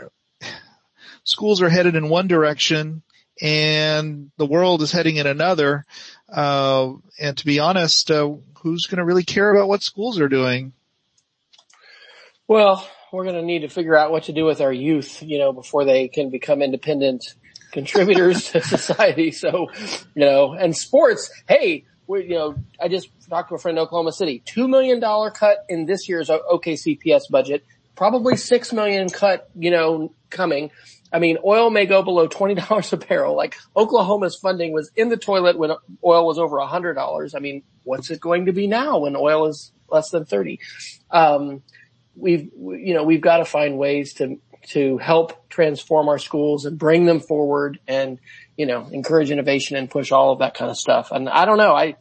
schools are headed in one direction and the world is heading in another. Uh, and to be honest, uh, who's going to really care about what schools are doing? Well, we're going to need to figure out what to do with our youth, you know, before they can become independent contributors to society. So, you know, and sports, hey, we, you know, I just talked to a friend in Oklahoma City, $2 million cut in this year's OKCPS budget, probably 6 million cut, you know, coming. I mean, oil may go below $20 a barrel. Like Oklahoma's funding was in the toilet when oil was over $100. I mean, what's it going to be now when oil is less than 30? Um, we've, you know, we've got to find ways to, to help transform our schools and bring them forward and, you know, encourage innovation and push all of that kind of stuff. And I don't know. I,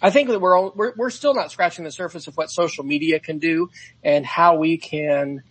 I think that we're, we're, we're still not scratching the surface of what social media can do and how we can,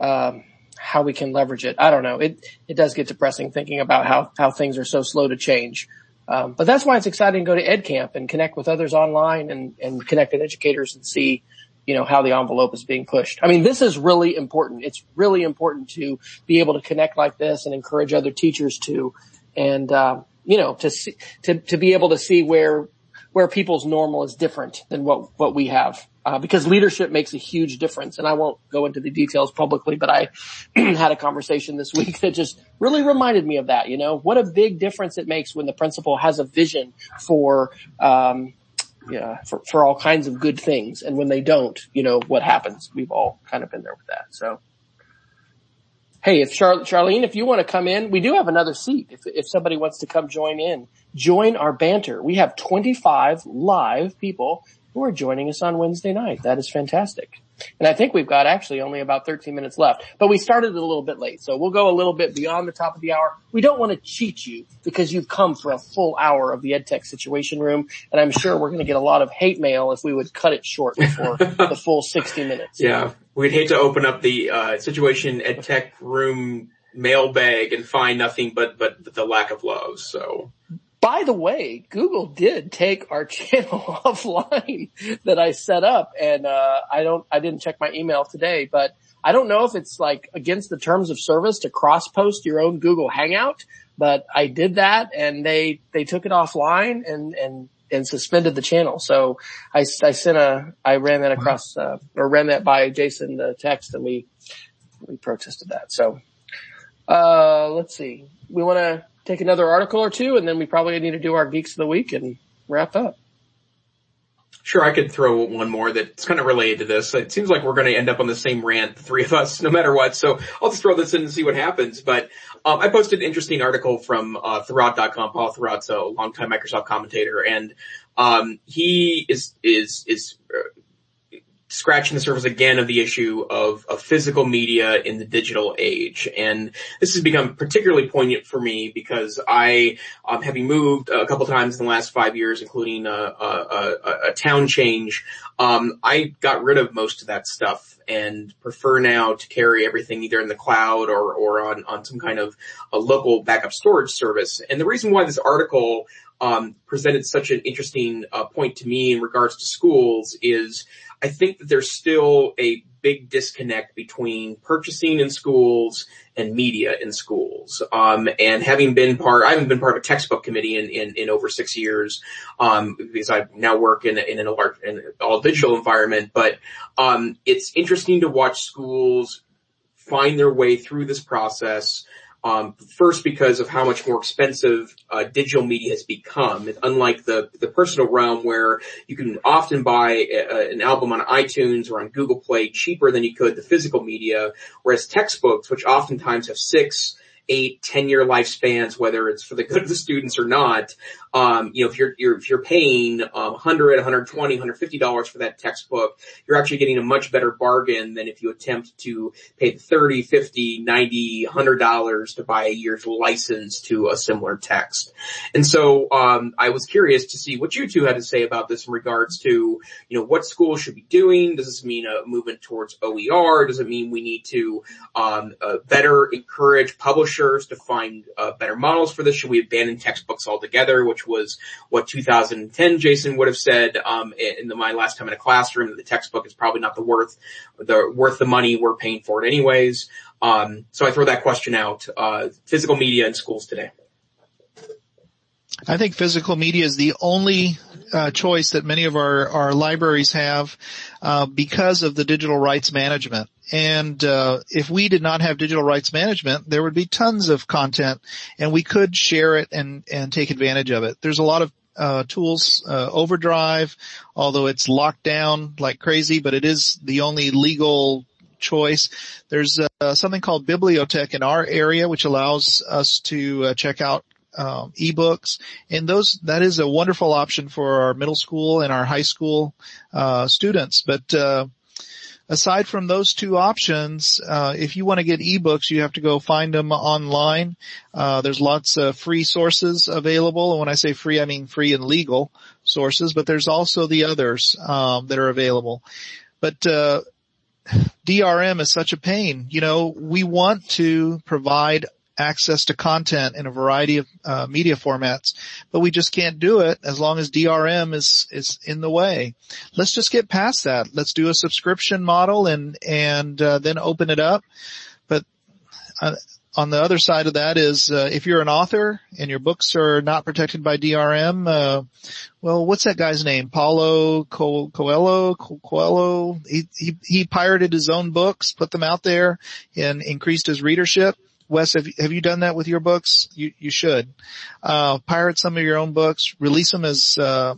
um, how we can leverage it. I don't know. It, it does get depressing thinking about how, how things are so slow to change. Um, but that's why it's exciting to go to EdCamp and connect with others online and, and connect with educators and see, you know, how the envelope is being pushed. I mean, this is really important. It's really important to be able to connect like this and encourage other teachers to, and, uh, you know, to see, to, to be able to see where, where people's normal is different than what, what we have uh, because leadership makes a huge difference. And I won't go into the details publicly, but I had a conversation this week that just really reminded me of that. You know, what a big difference it makes when the principal has a vision for, um, yeah, for, for all kinds of good things. And when they don't, you know, what happens? We've all kind of been there with that. So, hey, if Char- Charlene, if you want to come in, we do have another seat. If, if somebody wants to come join in, join our banter. We have 25 live people who are joining us on Wednesday night. That is fantastic. And I think we've got actually only about 13 minutes left, but we started a little bit late. So we'll go a little bit beyond the top of the hour. We don't want to cheat you because you've come for a full hour of the EdTech situation room. And I'm sure we're going to get a lot of hate mail if we would cut it short before the full 60 minutes. Yeah. We'd hate to open up the, uh, situation EdTech room mailbag and find nothing but, but the lack of love. So by the way, Google did take our channel offline that I set up and, uh, I don't, I didn't check my email today, but I don't know if it's like against the terms of service to cross post your own Google Hangout, but I did that and they, they took it offline and, and, and suspended the channel. So I, I sent a, I ran that across, uh, or ran that by Jason the text and we, we protested that. So, uh, let's see. We want to take another article or two, and then we probably need to do our geeks of the week and wrap up. Sure, I could throw one more that's kind of related to this. It seems like we're going to end up on the same rant, the three of us, no matter what. So I'll just throw this in and see what happens. But um, I posted an interesting article from uh, Thurrott.com. Paul Thurrott's a longtime Microsoft commentator, and um, he is is is scratching the surface again of the issue of, of physical media in the digital age. And this has become particularly poignant for me because I, um, having moved a couple times in the last five years, including a, a, a, a town change, um, I got rid of most of that stuff and prefer now to carry everything either in the cloud or, or on, on some kind of a local backup storage service. And the reason why this article um, presented such an interesting uh, point to me in regards to schools is I think that there's still a big disconnect between purchasing in schools and media in schools. Um, and having been part, I haven't been part of a textbook committee in, in, in over six years, um, because I now work in, in a large, in all digital environment, but, um, it's interesting to watch schools find their way through this process, um, first because of how much more expensive uh, digital media has become. unlike the the personal realm where you can often buy a, an album on iTunes or on Google Play cheaper than you could the physical media, whereas textbooks, which oftentimes have six eight, ten year lifespans, whether it's for the good of the students or not. Um, you know, if you're, you're, if you're paying, um, 100, 120, 150 dollars for that textbook, you're actually getting a much better bargain than if you attempt to pay 30, 50, 90, 100 dollars to buy a year's license to a similar text. And so, um, I was curious to see what you two had to say about this in regards to, you know, what schools should be doing. Does this mean a movement towards OER? Does it mean we need to, um, uh, better encourage publishers to find uh, better models for this? Should we abandon textbooks altogether, which was what 2010 Jason would have said um, in the, my last time in a classroom. The textbook is probably not the worth the worth the money we're paying for it anyways. Um, so I throw that question out. Uh, physical media in schools today. I think physical media is the only uh, choice that many of our, our libraries have uh, because of the digital rights management. And uh, if we did not have digital rights management, there would be tons of content, and we could share it and and take advantage of it. There's a lot of uh, tools, uh, Overdrive, although it's locked down like crazy, but it is the only legal choice. There's uh, something called Bibliotech in our area, which allows us to uh, check out um, ebooks, and those that is a wonderful option for our middle school and our high school uh, students. But uh, aside from those two options, uh, if you want to get ebooks, you have to go find them online. Uh, there's lots of free sources available, and when I say free, I mean free and legal sources. But there's also the others um, that are available. But uh, DRM is such a pain. You know, we want to provide access to content in a variety of uh, media formats, but we just can't do it as long as DRM is is in the way. Let's just get past that. Let's do a subscription model and and uh, then open it up. But uh, on the other side of that is uh, if you're an author and your books are not protected by DRM, uh, well, what's that guy's name? Paulo Co- Coelho? Coelho? He, he he pirated his own books, put them out there, and increased his readership. Wes, have, have you done that with your books? You, you should. Uh, pirate some of your own books, release them as, uh,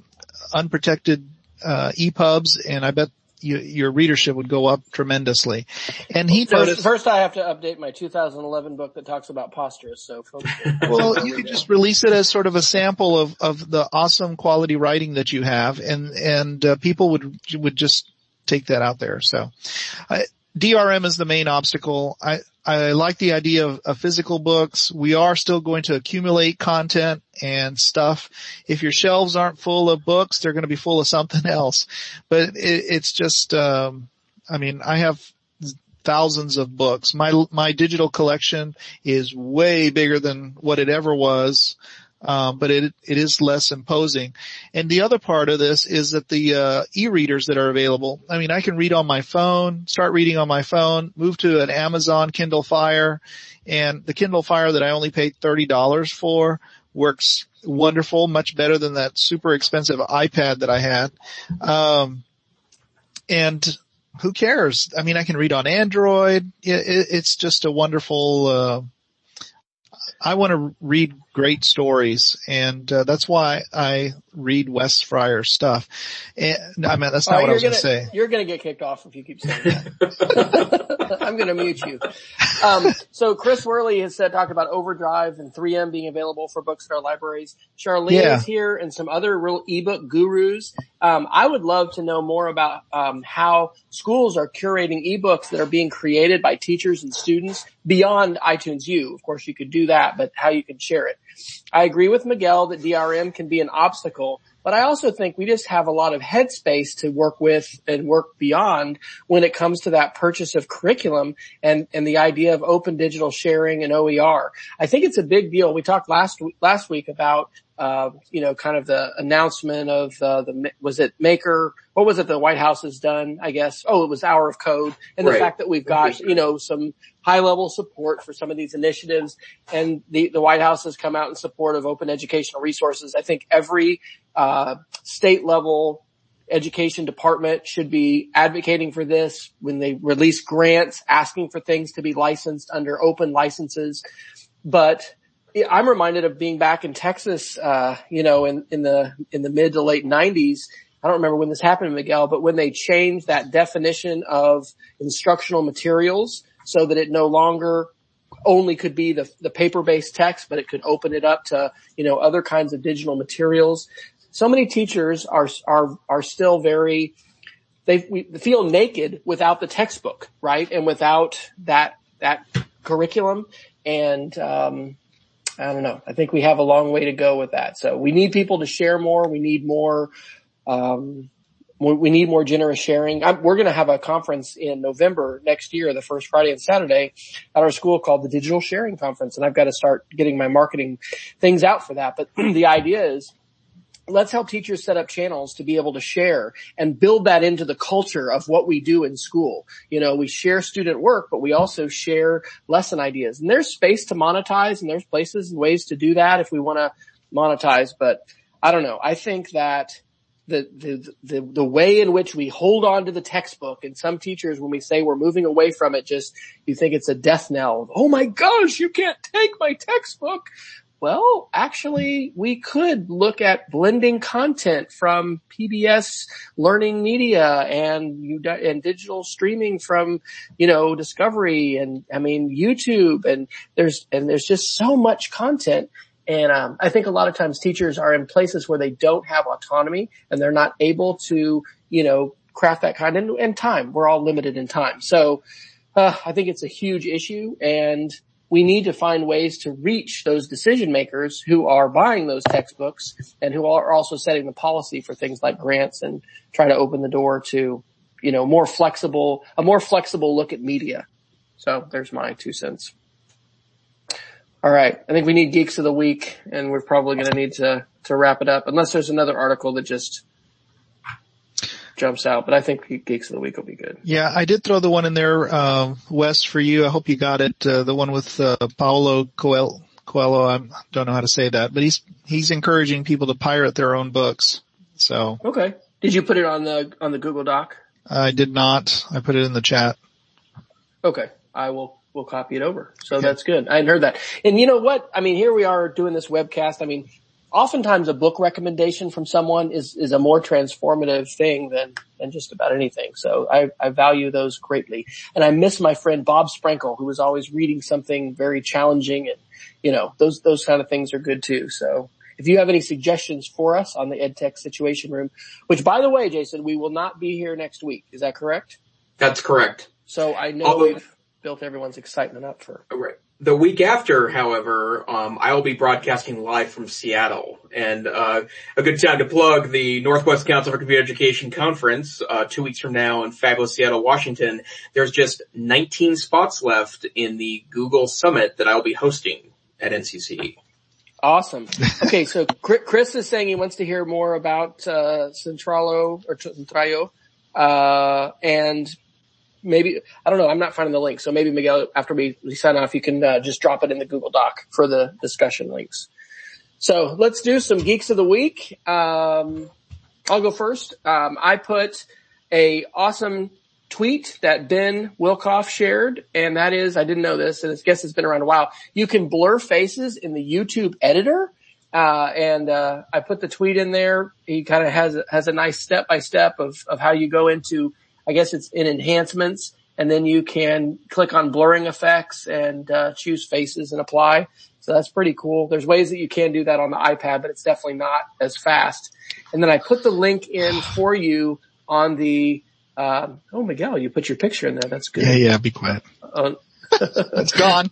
unprotected, uh, EPUBs, and I bet you, your readership would go up tremendously. And he first, noticed. First, I have to update my 2011 book that talks about postures. So, well, you could just release it as sort of a sample of of the awesome quality writing that you have, and and uh, people would would just take that out there. So, I, DRM is the main obstacle. I, I like the idea of, of, physical books. We are still going to accumulate content and stuff. If your shelves aren't full of books, they're going to be full of something else. But it, it's just, um, I mean, I have thousands of books. My, my digital collection is way bigger than what it ever was um, but it it is less imposing. And the other part of this is that the uh, e-readers that are available. I mean, I can read on my phone, start reading on my phone, move to an Amazon Kindle Fire, and the Kindle Fire that I only paid thirty dollars for works wonderful, much better than that super expensive iPad that I had. Um, and who cares? I mean, I can read on Android. It, it, it's just a wonderful. Uh, I want to read great stories, and uh, that's why I read Wes Fryer stuff. And I mean, that's not what I was going to say. You're going to get kicked off if you keep saying that. I'm going to mute you. Um, so Chris Worley has said talked about Overdrive and 3M being available for books in our libraries. Charlene yeah. is here, and some other real ebook gurus. Um, I would love to know more about um, how schools are curating ebooks that are being created by teachers and students beyond iTunes U. Of course, you could do that, but how you can share it. I agree with Miguel that DRM can be an obstacle, but I also think we just have a lot of headspace to work with and work beyond when it comes to that purchase of curriculum and, and the idea of open digital sharing and OER. I think it's a big deal. We talked last, last week about uh, you know, kind of the announcement of uh, the was it Maker? What was it the White House has done? I guess. Oh, it was Hour of Code, and the right. fact that we've got you know some high level support for some of these initiatives, and the the White House has come out in support of open educational resources. I think every uh, state level education department should be advocating for this when they release grants, asking for things to be licensed under open licenses, but I'm reminded of being back in Texas, uh, you know, in, in the, in the mid to late nineties. I don't remember when this happened, Miguel, but when they changed that definition of instructional materials so that it no longer only could be the, the paper-based text, but it could open it up to, you know, other kinds of digital materials. So many teachers are, are, are still very, they feel naked without the textbook, right? And without that, that curriculum. And, um, I don't know. I think we have a long way to go with that. So we need people to share more. We need more, um, we need more generous sharing. I'm, we're going to have a conference in November next year, the first Friday and Saturday at our school called the Digital Sharing Conference. And I've got to start getting my marketing things out for that. But the idea is let's help teachers set up channels to be able to share and build that into the culture of what we do in school. You know, we share student work, but we also share lesson ideas and there's space to monetize and there's places and ways to do that if we want to monetize. but I don't know. I think that the, the, the, the way in which we hold on to the textbook and some teachers, when we say we're moving away from it, just, you think it's a death knell. Of, oh my gosh, you can't take my textbook. Well, actually, we could look at blending content from PBS learning media and and digital streaming from, you know, Discovery and I mean YouTube and there's and there's just so much content and um, I think a lot of times teachers are in places where they don't have autonomy and they're not able to, you know, craft that kind of and time. We're all limited in time. So uh, I think it's a huge issue and we need to find ways to reach those decision makers who are buying those textbooks and who are also setting the policy for things like grants and try to open the door to, you know, more flexible, a more flexible look at media. So there's my two cents. All right. I think we need geeks of the week and we're probably going to need to, to wrap it up unless there's another article that just jumps out, but I think geeks of the week will be good. Yeah. I did throw the one in there, uh, Wes for you. I hope you got it. Uh, the one with, uh, Paulo Coelho. Coelho. I don't know how to say that, but he's, he's encouraging people to pirate their own books. So. Okay. Did you put it on the, on the Google Doc? I did not. I put it in the chat. Okay. I will we'll copy it over. So yeah. that's good. I hadn't heard that. And you know what? I mean, here we are doing this webcast. I mean, oftentimes a book recommendation from someone is, is a more transformative thing than, than just about anything. So I, I value those greatly. And I miss my friend Bob Sprankle, who was always reading something very challenging and, you know, those, those kind of things are good too. So if you have any suggestions for us on the EdTech Situation Room, which by the way, Jason, we will not be here next week. Is that correct? That's correct. So I know we've, built everyone's excitement up for. Right. The week after, however, um, I will be broadcasting live from Seattle, and uh, a good time to plug the Northwest Council for Computer Education conference uh, two weeks from now in fabulous Seattle, Washington. There's just 19 spots left in the Google Summit that I'll be hosting at NCCE. Awesome. Okay, so Chris is saying he wants to hear more about uh, Centralo or Centrallo, uh, and maybe, I don't know, I'm not finding the link. So maybe Miguel, after we, we sign off, you can uh, just drop it in the Google Doc for the discussion links. So let's do some geeks of the week. Um, I'll go first. Um, I put a awesome tweet that Ben Wilkoff shared, and that is, I didn't know this, and I guess it's been around a while. You can blur faces in the YouTube editor. Uh, and, uh, I put the tweet in there. He kind of has, has a nice step by step of, of how you go into I guess it's in enhancements and then you can click on blurring effects and uh, choose faces and apply. So that's pretty cool. There's ways that you can do that on the iPad, but it's definitely not as fast. And then I put the link in for you on the, um, oh Miguel, you put your picture in there. That's good. Yeah, yeah, be quiet. Uh, it's gone.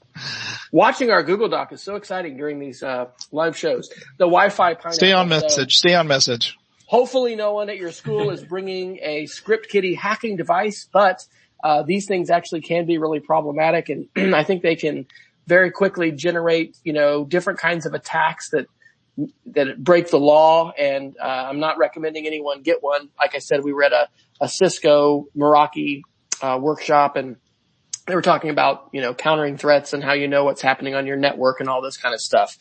Watching our Google Doc is so exciting during these uh, live shows. The Wi-Fi. Stay on message. Stay on message. Hopefully no one at your school is bringing a script kiddie hacking device, but uh, these things actually can be really problematic and I think they can very quickly generate, you know, different kinds of attacks that that break the law and uh, I'm not recommending anyone get one. Like I said, we read a, a Cisco Meraki uh, workshop and they were talking about, you know, countering threats and how you know what's happening on your network and all this kind of stuff.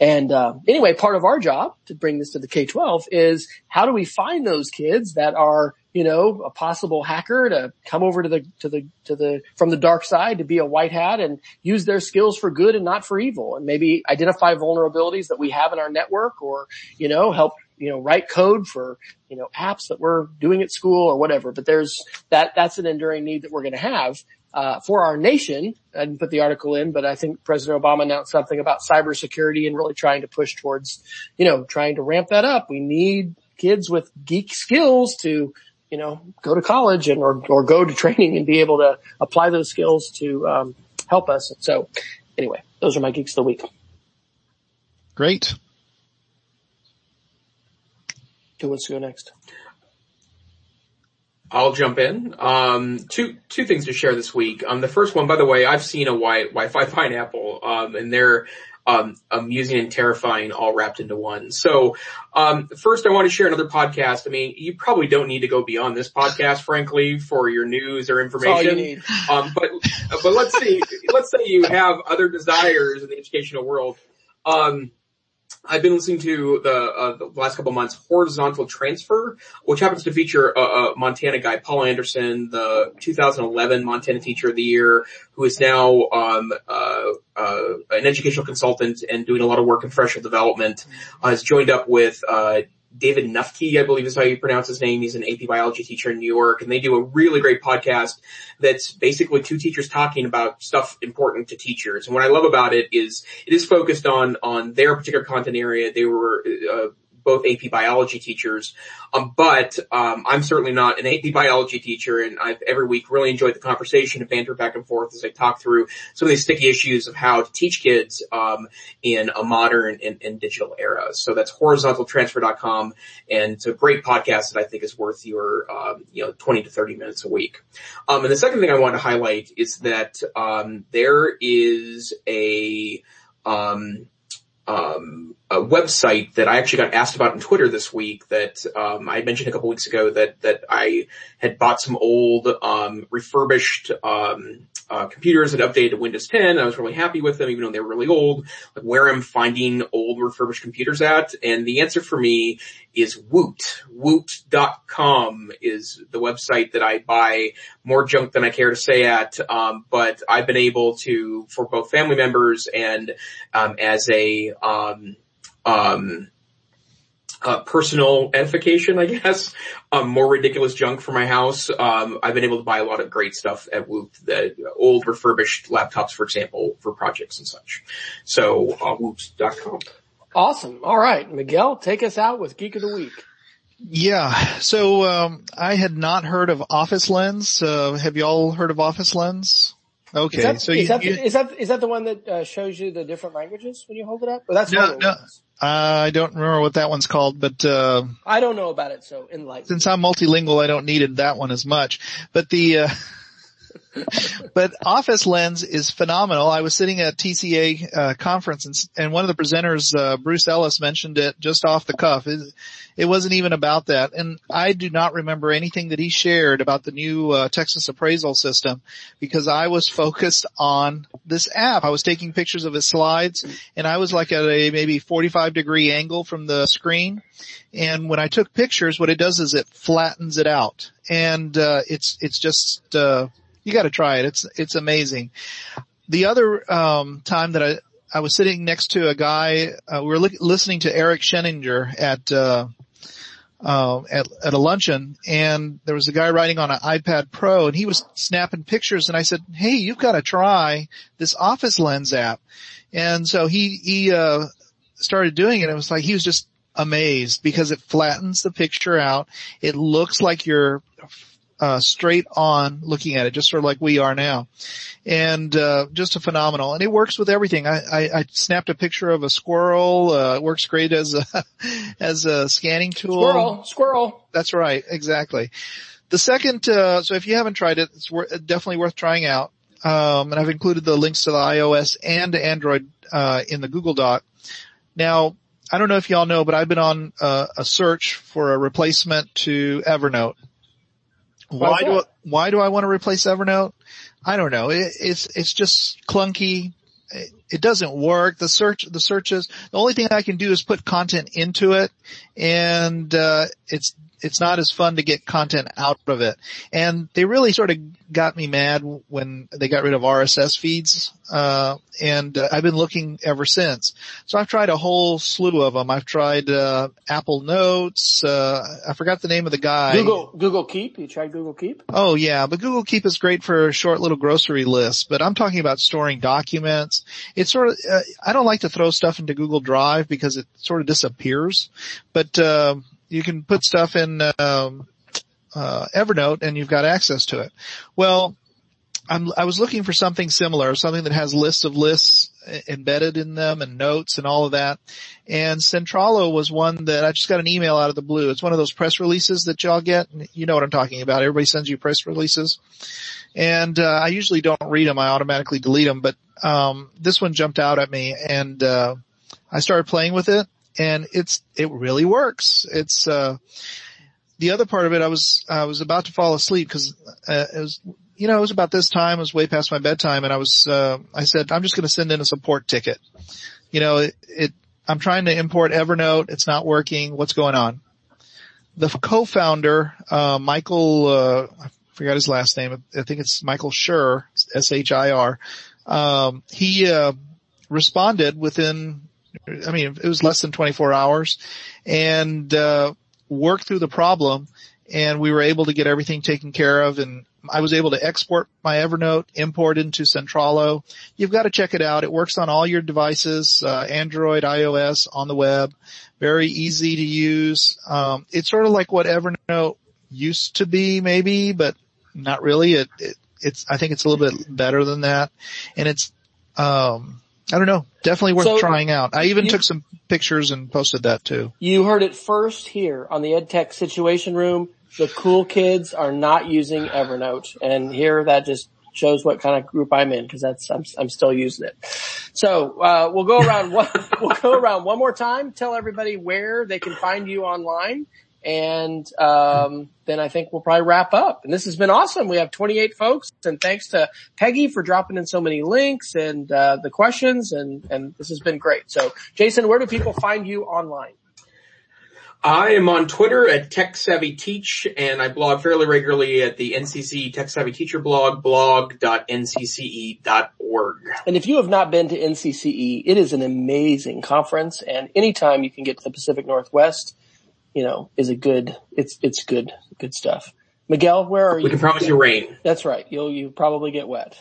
And, uh, anyway, part of our job to bring this to the K-12 is how do we find those kids that are, you know, a possible hacker to come over to the, to the, to the, from the dark side to be a white hat and use their skills for good and not for evil and maybe identify vulnerabilities that we have in our network or, you know, help you know, write code for, you know, apps that we're doing at school or whatever. But there's that, that's an enduring need that we're going to have uh, for our nation. I didn't put the article in, but I think President Obama announced something about cybersecurity and really trying to push towards, you know, trying to ramp that up. We need kids with geek skills to, you know, go to college and or or go to training and be able to apply those skills to um, help us. So, anyway, those are my geeks of the week. Great. Who wants to go next? I'll jump in. Um, two two things to share this week. Um, the first one, by the way, I've seen a white Wi-Fi pineapple, um, and they're um, amusing and terrifying all wrapped into one. So, um, first I want to share another podcast. I mean, you probably don't need to go beyond this podcast, frankly, for your news or information. Um, but, but let's see, let's say you have other desires in the educational world. Um, I've been listening to the, uh, the last couple months Horizontal Transfer, which happens to feature a, a, Montana guy, Paul Andersen, the 2011 Montana Teacher of the Year, who is now um, uh, uh, an educational consultant and doing a lot of work in professional development. Uh, has joined up with uh, David Knuffke, I believe is how you pronounce his name. He's an AP biology teacher in New York and they do a really great podcast that's basically two teachers talking about stuff important to teachers. And what I love about it is it is focused on, on their particular content area. They were, uh, both AP biology teachers. Um, but um, I'm certainly not an AP biology teacher, and I've every week really enjoyed the conversation and banter back and forth as I talk through some of these sticky issues of how to teach kids um, in a modern and, and, digital era. So that's horizontaltransfer.com, and it's a great podcast that I think is worth your um, you know 20 to 30 minutes a week. Um, and the second thing I want to highlight is that um, there is a um, um, a website that I actually got asked about on Twitter this week that um, I mentioned a couple weeks ago that that I had bought some old um, refurbished um, uh, computers that updated to Windows 10. I was really happy with them, even though they were really old. Like where I'm finding old refurbished computers at, and the answer for me is Woot. Woot.com is the website that I buy more junk than I care to say at, um, but I've been able to, for both family members and um, as a um, um, uh, personal edification, I guess. Um, more ridiculous junk for my house. Um, I've been able to buy a lot of great stuff at Woot, the old refurbished laptops, for example, for projects and such. So, uh, Woot.com. Awesome. All right. Miguel, take us out with Geek of the Week. Yeah. So, um, I had not heard of Office Lens. Uh, have y'all heard of Office Lens? Okay. Is that, so is, you, that, you, is that, is that the one that uh, shows you the different languages when you hold it up? That's no, no. Uh, I don't remember what that one's called, but uh, I don't know about it. So enlighten. Since I'm multilingual, I don't need that one as much. But the uh, but Office Lens is phenomenal. I was sitting at TCA uh, conference and, and, one of the presenters, uh, Bruce Ellis, mentioned it just off the cuff. It, it, wasn't even about that, and I do not remember anything that he shared about the new uh, Texas appraisal system because I was focused on this app. I was taking pictures of his slides, and I was like at a maybe 45 degree angle from the screen. And when I took pictures, what it does is it flattens it out, and uh, it's it's just uh, you got to try it. It's it's amazing. The other um, time that I I was sitting next to a guy, uh, we were li- listening to Eric Sheninger at uh, uh, at at a luncheon, and there was a guy writing on an iPad Pro, and he was snapping pictures, and I said, "Hey, you've got to try this Office Lens app." And so he he uh, started doing it. And it was like he was just amazed because it flattens the picture out. It looks like you're uh, straight on looking at it, just sort of like we are now. And, uh, just a phenomenal. And it works with everything. I, I, I snapped a picture of a squirrel, uh, it works great as a, as a scanning tool. Squirrel, squirrel. That's right, exactly. The second, uh, so if you haven't tried it, it's wor- definitely worth trying out. Um, and I've included the links to the iOS and Android, uh, in the Google Doc. Now, I don't know if y'all know, but I've been on uh, a search for a replacement to Evernote. Why do I, why do I want to replace Evernote? I don't know. It, it's it's just clunky. It, it doesn't work. The search the searches. The only thing I can do is put content into it, and uh, it's it's not as fun to get content out of it. And they really sort of got me mad when they got rid of RSS feeds, uh, and uh, I've been looking ever since. So I've tried a whole slew of them. I've tried, uh, Apple Notes, uh, I forgot the name of the guy. Google, Google Keep. You tried Google Keep? Oh yeah, but Google Keep is great for short little grocery lists, but I'm talking about storing documents. It's sort of, uh, I don't like to throw stuff into Google Drive because it sort of disappears, but, uh, you can put stuff in um, uh, Evernote and you've got access to it. Well, I'm, I was looking for something similar, something that has lists of lists embedded in them and notes and all of that. And Centrallo was one that I just got an email out of the blue. It's one of those press releases that y'all get. You know what I'm talking about. Everybody sends you press releases. And, uh, I usually don't read them. I automatically delete them, but, um, this one jumped out at me and, uh, I started playing with it and it's, it really works. It's, uh, the other part of it, I was, I was about to fall asleep because, uh, it was, you know, it was about this time, it was way past my bedtime and I was, uh, I said, I'm just going to send in a support ticket. You know, it, it I'm trying to import Evernote. It's not working. What's going on? The co-founder, uh, Michael, uh, I forgot his last name. I think it's Michael Shir, S-H-I-R. Um, he, uh, responded within, I mean, it was less than 24 hours and, uh, worked through the problem and we were able to get everything taken care of and I was able to export my Evernote, import into Centrallo. You've got to check it out. It works on all your devices, uh, Android, iOS, on the web. Very easy to use. Um, it's sort of like what Evernote used to be maybe, but not really. It, it, it's, I think it's a little bit better than that. And it's, um, I don't know, definitely worth So, trying out. I even you- took some pictures and posted that too. You heard it first here on the EdTech Situation Room. The cool kids are not using Evernote, and here that just shows what kind of group I'm in because that's I'm I'm still using it. So uh, we'll go around one we'll go around one more time. Tell everybody where they can find you online, and um, then I think we'll probably wrap up. And this has been awesome. We have 28 folks, and thanks to Peggy for dropping in so many links and uh, the questions, and and this has been great. So Jason, where do people find you online? I am on Twitter at Tech Savvy Teach and I blog fairly regularly at the NCC Tech Savvy Teacher blog, blog.ncce.org. And if you have not been to NCCE, it is an amazing conference and anytime you can get to the Pacific Northwest, you know, is a good, it's, it's good, good stuff. Miguel, where are We you? We can promise you rain. That's right. You'll, you probably get wet.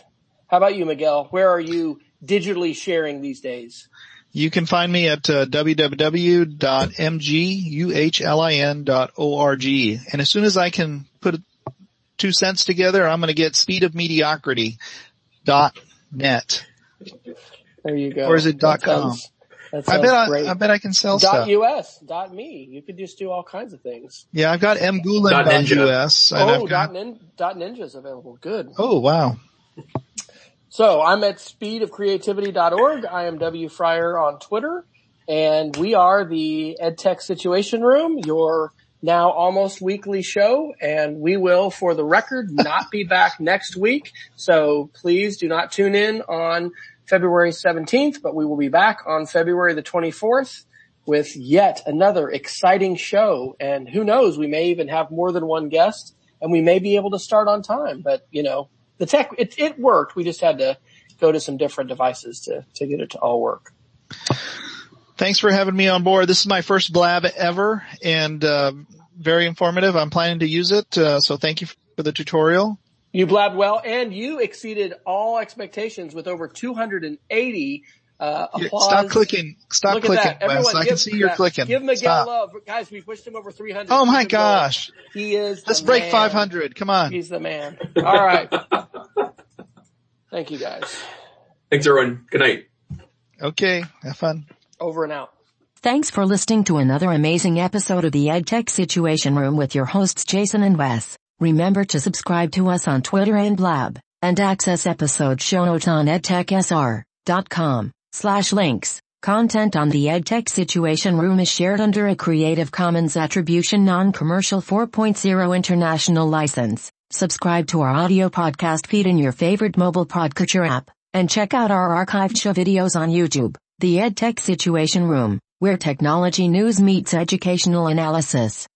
How about you, Miguel? Where are you digitally sharing these days? You can find me at uh, www.mguhlin.org. And as soon as I can put two cents together, I'm going to get speedofmediocrity.net. There you go. Or is it That dot com? sounds- That I bet I. I bet I can sell dot stuff. US, dot me. You could just do all kinds of things. Yeah, I've got Dot ninja. and Oh, I've got, dot, nin, dot ninja is available. Good. oh wow. So I'm at speedofcreativity.org. I am W Fryer on Twitter and we are the EdTech Situation Room, your now almost weekly show and we will for the record not be back next week. So please do not tune in on February 17th, but we will be back on February the 24th with yet another exciting show. And who knows, we may even have more than one guest and we may be able to start on time, but you know, the tech, it, it worked. We just had to go to some different devices to, to get it to all work. Thanks for having me on board. This is my first blab ever and, uh, very informative. I'm planning to use it. Uh, so thank you for the tutorial. You blabbed well and you exceeded all expectations with over 280 uh, Yeah, applause. Stop clicking. Stop Look clicking, at. Everyone Wes. I give, can see you're uh, clicking. Give Miguel Stop. love. Guys, we pushed him over 300. Oh my He's goal. gosh. He is Let's the break man. 500. Come on. He's the man. All right. Thank you guys. Thanks everyone. Good night. Okay. Have fun. Over and out. Thanks for listening to another amazing episode of the EdTech Situation Room with your hosts Jason and Wes. Remember to subscribe to us on Twitter and Blab, and access episode show notes on edtechsr.com slash links. Content on the EdTech Situation Room is shared under a Creative Commons Attribution Non-Commercial 4.0 International License. Subscribe to our audio podcast feed in your favorite mobile podcatcher app, and check out our archived show videos on YouTube. The EdTech Situation Room, where technology news meets educational analysis.